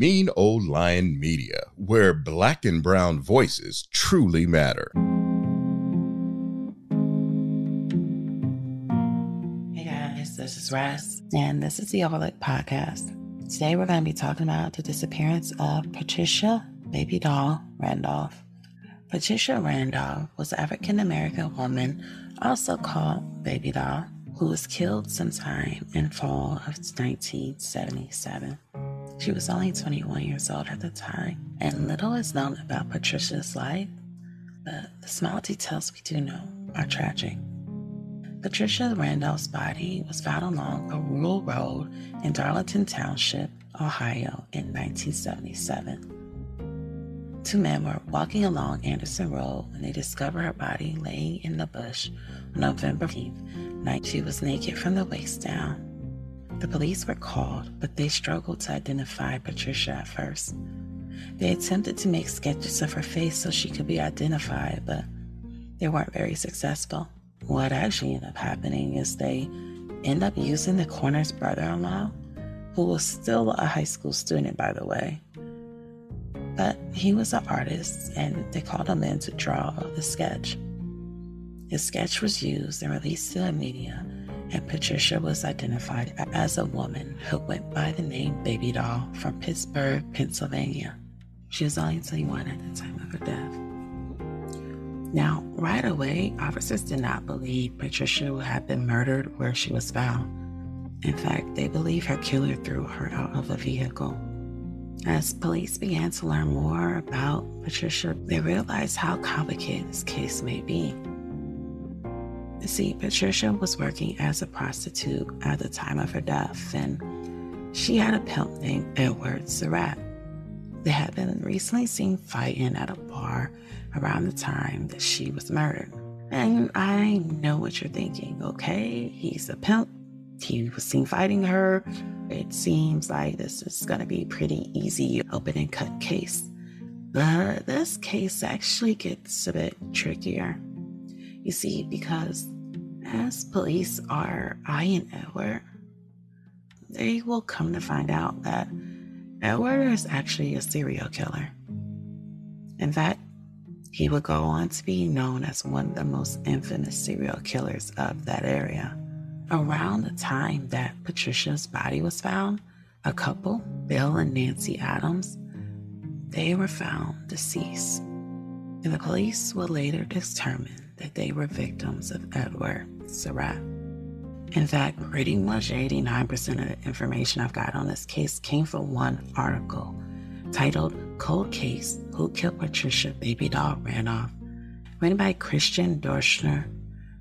Mean Old Lion Media, where black and brown voices truly matter. Hey guys, this is Russ, and this is the Overlooked Podcast. Today we're going to be talking about the disappearance of Patricia Baby Doll Randolph. Patricia Randolph was an African American woman, also called Baby Doll, who was killed sometime in fall of 1977. She was only 21 years old at the time, and little is known about Patricia's life, but the small details we do know are tragic. Patricia Randolph's body was found along a rural road in Darlington Township, Ohio in 1977. Two men were walking along Anderson Road when they discovered her body laying in the bush on November 15th. Night she was naked from the waist down. The police were called, but they struggled to identify Patricia at first. They attempted to make sketches of her face so she could be identified, but they weren't very successful. What actually ended up happening is they end up using the coroner's brother in law, who was still a high school student, by the way. But he was an artist, and they called him in to draw the sketch. His sketch was used and released to the media and Patricia was identified as a woman who went by the name Baby Doll from Pittsburgh, Pennsylvania. She was only 21 at the time of her death. Now, right away, officers did not believe Patricia had been murdered where she was found. In fact, they believe her killer threw her out of a vehicle. As police began to learn more about Patricia, they realized how complicated this case may be. See, Patricia was working as a prostitute at the time of her death, and she had a pimp named Edward Surratt. They had been recently seen fighting at a bar around the time that she was murdered. And I know what you're thinking, okay? He's a pimp. He was seen fighting her. It seems like this is going to be pretty easy open and cut case. But this case actually gets a bit trickier. You see, because as police are eyeing Edward, they will come to find out that Edward is actually a serial killer. In fact, he would go on to be known as one of the most infamous serial killers of that area. Around the time that Patricia's body was found, a couple, Bill and Nancy Adams, they were found deceased. And the police will later determine that they were victims of Edward Surratt. In fact, pretty much 89% of the information I've got on this case came from one article titled Cold Case Who Killed Patricia Baby Doll Randolph, written by Christian Dorschner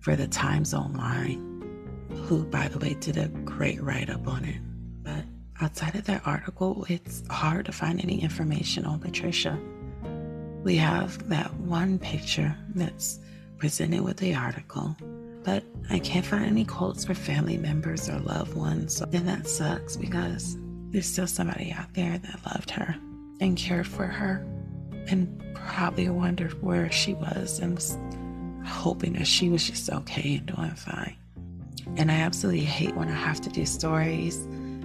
for the Times Online, who, by the way, did a great write up on it. But outside of that article, it's hard to find any information on Patricia. We have that one picture that's presented with the article, but I can't find any quotes for family members or loved ones. So then that sucks because there's still somebody out there that loved her and cared for her and probably wondered where she was and was hoping that she was just okay and doing fine. And I absolutely hate when I have to do stories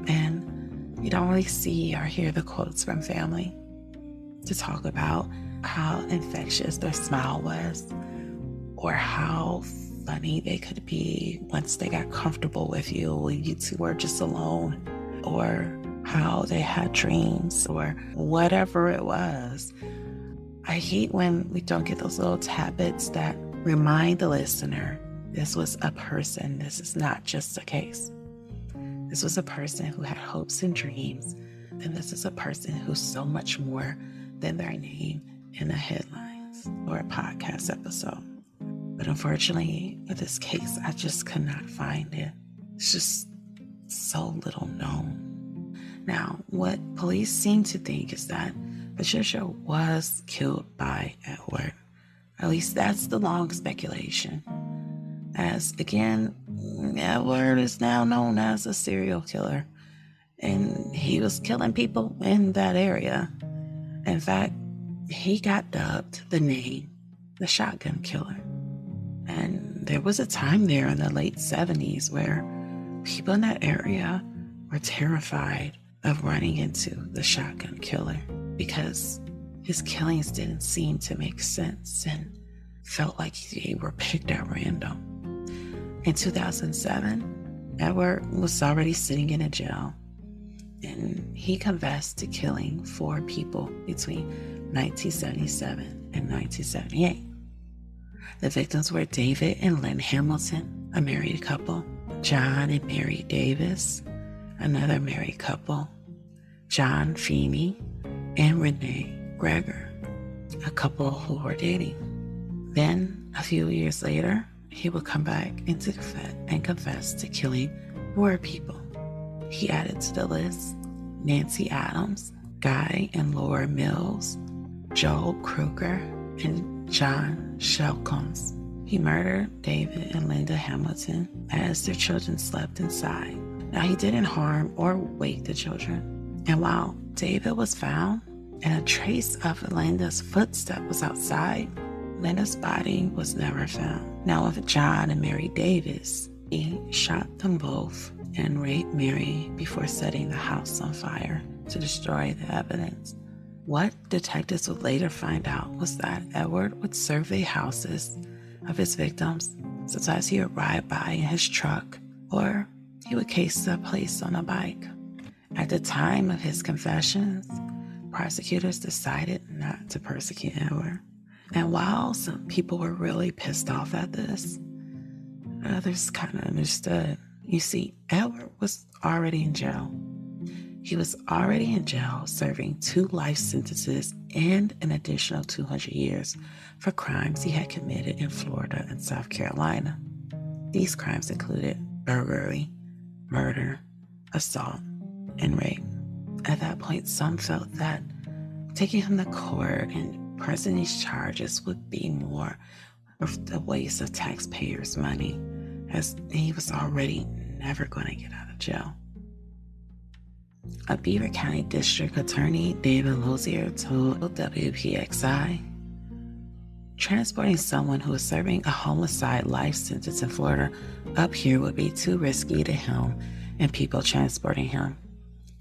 and you don't really see or hear the quotes from family to talk about how infectious their smile was or how funny they could be once they got comfortable with you when you two were just alone, or how they had dreams, or whatever it was. I hate when we don't get those little habits that remind the listener this was a person, this is not just a case. This was a person who had hopes and dreams, and this is a person who's so much more than their name in the headlines or a podcast episode. But unfortunately, with this case, I just could not find it. It's just so little known. Now, what police seem to think is that Patricia was killed by Edward. At least that's the long speculation. As again, Edward is now known as a serial killer, and he was killing people in that area. In fact, he got dubbed the name the shotgun killer. And there was a time there in the late 70s where people in that area were terrified of running into the shotgun killer because his killings didn't seem to make sense and felt like they were picked at random. In 2007, Edward was already sitting in a jail and he confessed to killing four people between 1977 and 1978. The victims were David and Lynn Hamilton, a married couple, John and Mary Davis, another married couple, John Feeney and Renee Greger, a couple who were dating. Then, a few years later, he would come back into the Fed and confess to killing more people. He added to the list Nancy Adams, Guy and Laura Mills, Joel Kruger, and John Shelcombs. He murdered David and Linda Hamilton as their children slept inside. Now, he didn't harm or wake the children. And while David was found and a trace of Linda's footstep was outside, Linda's body was never found. Now, with John and Mary Davis, he shot them both and raped Mary before setting the house on fire to destroy the evidence. What detectives would later find out was that Edward would survey houses of his victims. Sometimes he would ride by in his truck, or he would case the place on a bike. At the time of his confessions, prosecutors decided not to persecute Edward. And while some people were really pissed off at this, others kind of understood. You see, Edward was already in jail. He was already in jail serving two life sentences and an additional 200 years for crimes he had committed in Florida and South Carolina. These crimes included burglary, murder, assault, and rape. At that point, some felt that taking him to court and pressing these charges would be more of a waste of taxpayers' money, as he was already never going to get out of jail. A Beaver County District Attorney David Lozier told WPXI Transporting someone who is serving a homicide life sentence in Florida up here would be too risky to him and people transporting him.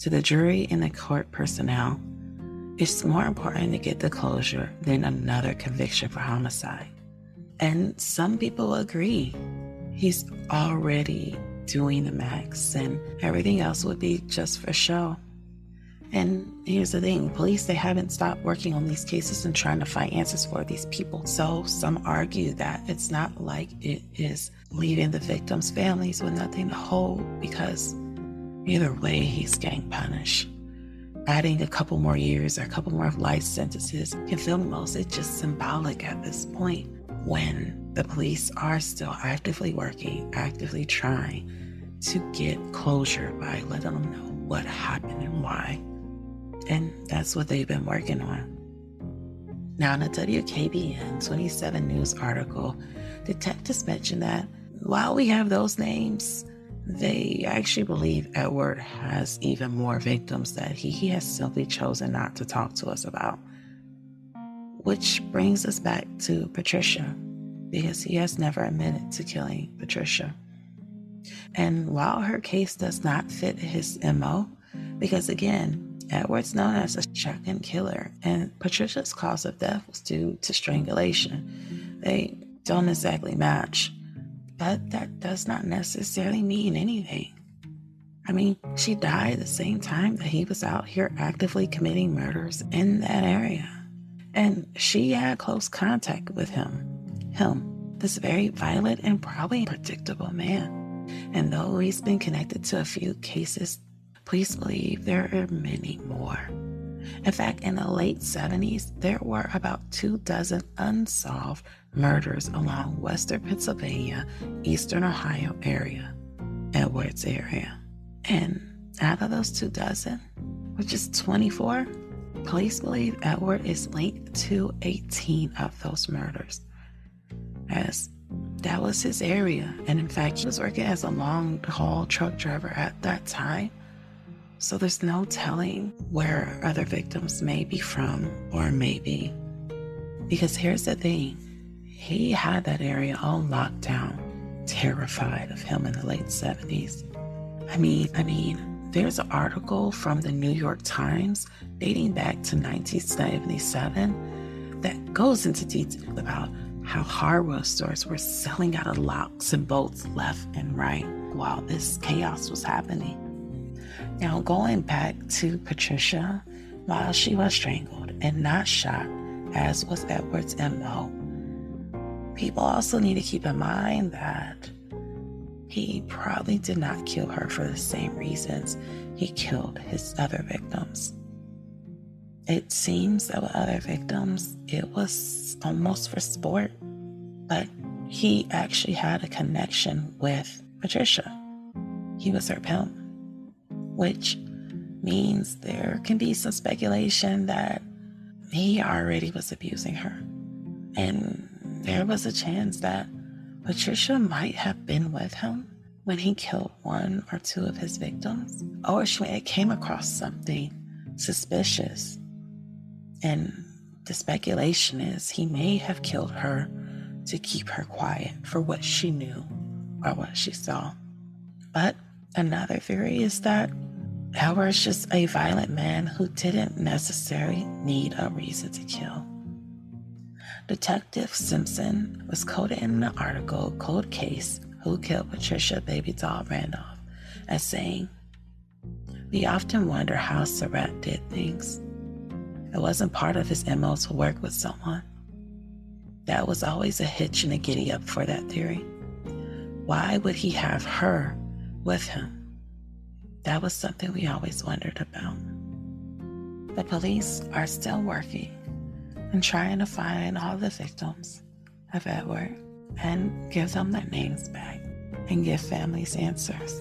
To the jury and the court personnel, it's more important to get the closure than another conviction for homicide. And some people agree. He's already doing the max, and everything else would be just for show. And here's the thing police, they haven't stopped working on these cases and trying to find answers for these people. So some argue that it's not like it is leaving the victims' families with nothing to hold because either way, he's getting punished. Adding a couple more years or a couple more life sentences can feel most, mostly just symbolic at this point when the police are still actively working, actively trying to get closure by letting them know what happened and why. And that's what they've been working on. Now, in a WKBN 27 News article, detectives mentioned that while we have those names, they actually believe Edward has even more victims that he, he has simply chosen not to talk to us about. Which brings us back to Patricia, because he has never admitted to killing Patricia. And while her case does not fit his MO, because again, Edward's known as a shotgun killer, and Patricia's cause of death was due to strangulation. They don't exactly match, but that does not necessarily mean anything. I mean, she died at the same time that he was out here actively committing murders in that area. And she had close contact with him. Him, this very violent and probably predictable man. And though he's been connected to a few cases, please believe there are many more. In fact, in the late 70s, there were about two dozen unsolved murders along western Pennsylvania, eastern Ohio area, Edwards area. And out of those two dozen, which is 24, police believe Edward is linked to 18 of those murders, as that was his area. And in fact, he was working as a long haul truck driver at that time. So there's no telling where other victims may be from or may be. Because here's the thing he had that area on lockdown, terrified of him in the late 70s. I mean, I mean, there's an article from the New York Times dating back to 1977 that goes into detail about how hardware stores were selling out of locks and bolts left and right while this chaos was happening. Now, going back to Patricia, while she was strangled and not shot, as was Edward's MO, people also need to keep in mind that he probably did not kill her for the same reasons he killed his other victims. It seems that with other victims, it was almost for sport, but he actually had a connection with Patricia. He was her pimp, which means there can be some speculation that he already was abusing her. And there was a chance that Patricia might have been with him when he killed one or two of his victims, or she came across something suspicious and the speculation is he may have killed her to keep her quiet for what she knew or what she saw. But another theory is that Edward's just a violent man who didn't necessarily need a reason to kill. Detective Simpson was quoted in the article Cold Case Who Killed Patricia Baby Doll Randolph as saying, We often wonder how Surratt did things. It wasn't part of his MO to work with someone. That was always a hitch and a giddy up for that theory. Why would he have her with him? That was something we always wondered about. The police are still working and trying to find all the victims of Edward and give them their names back and give families answers.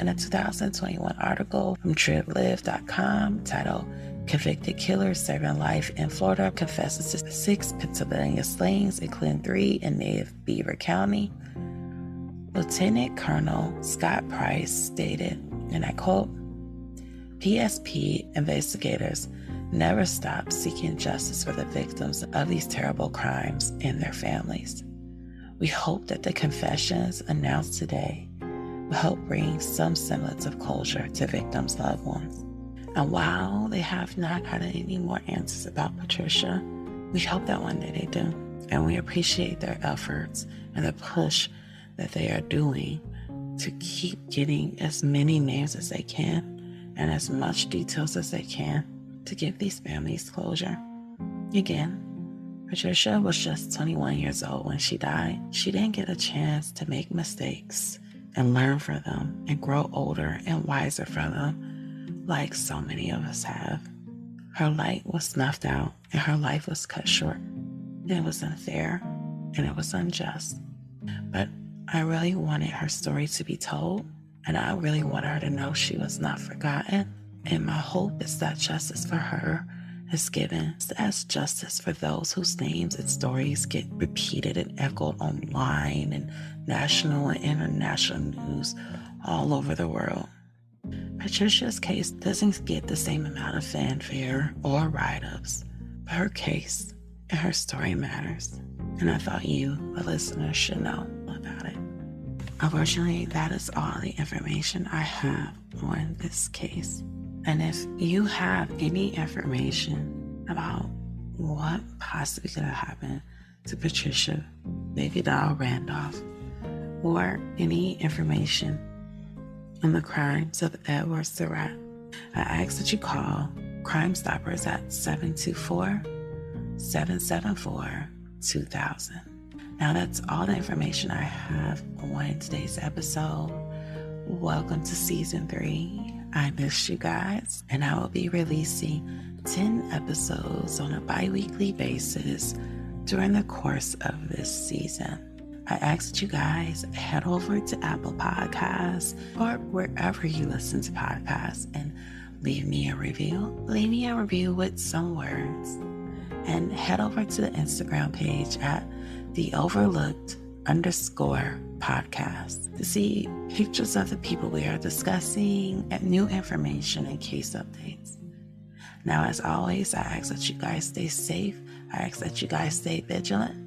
In a 2021 article from TribLive.com titled Convicted killer serving life in Florida confesses to six Pennsylvania slayings, including three in native Beaver County. Lieutenant Colonel Scott Price stated, and I quote, PSP investigators never stop seeking justice for the victims of these terrible crimes and their families. We hope that the confessions announced today will help bring some semblance of closure to victims' loved ones. And while they have not gotten any more answers about Patricia, we hope that one day they do. And we appreciate their efforts and the push that they are doing to keep getting as many names as they can and as much details as they can to give these families closure. Again, Patricia was just 21 years old when she died. She didn't get a chance to make mistakes and learn from them and grow older and wiser from them like so many of us have. Her light was snuffed out and her life was cut short. It was unfair and it was unjust. But I really wanted her story to be told, and I really wanted her to know she was not forgotten. And my hope is that justice for her is given as justice for those whose names and stories get repeated and echoed online and national and international news all over the world. Patricia's case doesn't get the same amount of fanfare or write ups, but her case and her story matters. And I thought you, the listener, should know about it. Unfortunately, that is all the information I have on this case. And if you have any information about what possibly could have happened to Patricia Baby Doll Randolph, or any information on the crimes of Edward Surratt, I ask that you call Crime Stoppers at 724 774 2000. Now, that's all the information I have on today's episode. Welcome to season three. I miss you guys, and I will be releasing 10 episodes on a bi weekly basis during the course of this season. I ask that you guys head over to Apple Podcasts or wherever you listen to podcasts and leave me a review. Leave me a review with some words. And head over to the Instagram page at the overlooked underscore podcast to see pictures of the people we are discussing and new information and case updates. Now, as always, I ask that you guys stay safe. I ask that you guys stay vigilant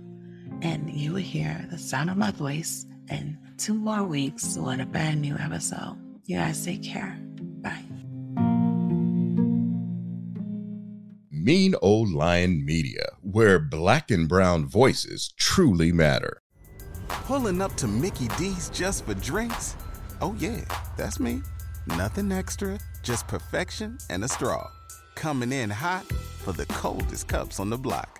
and you will hear the sound of my voice in two more weeks with a brand new episode. You guys take care. Bye. Mean Old Lion Media, where black and brown voices truly matter. Pulling up to Mickey D's just for drinks? Oh, yeah, that's me. Nothing extra, just perfection and a straw. Coming in hot for the coldest cups on the block.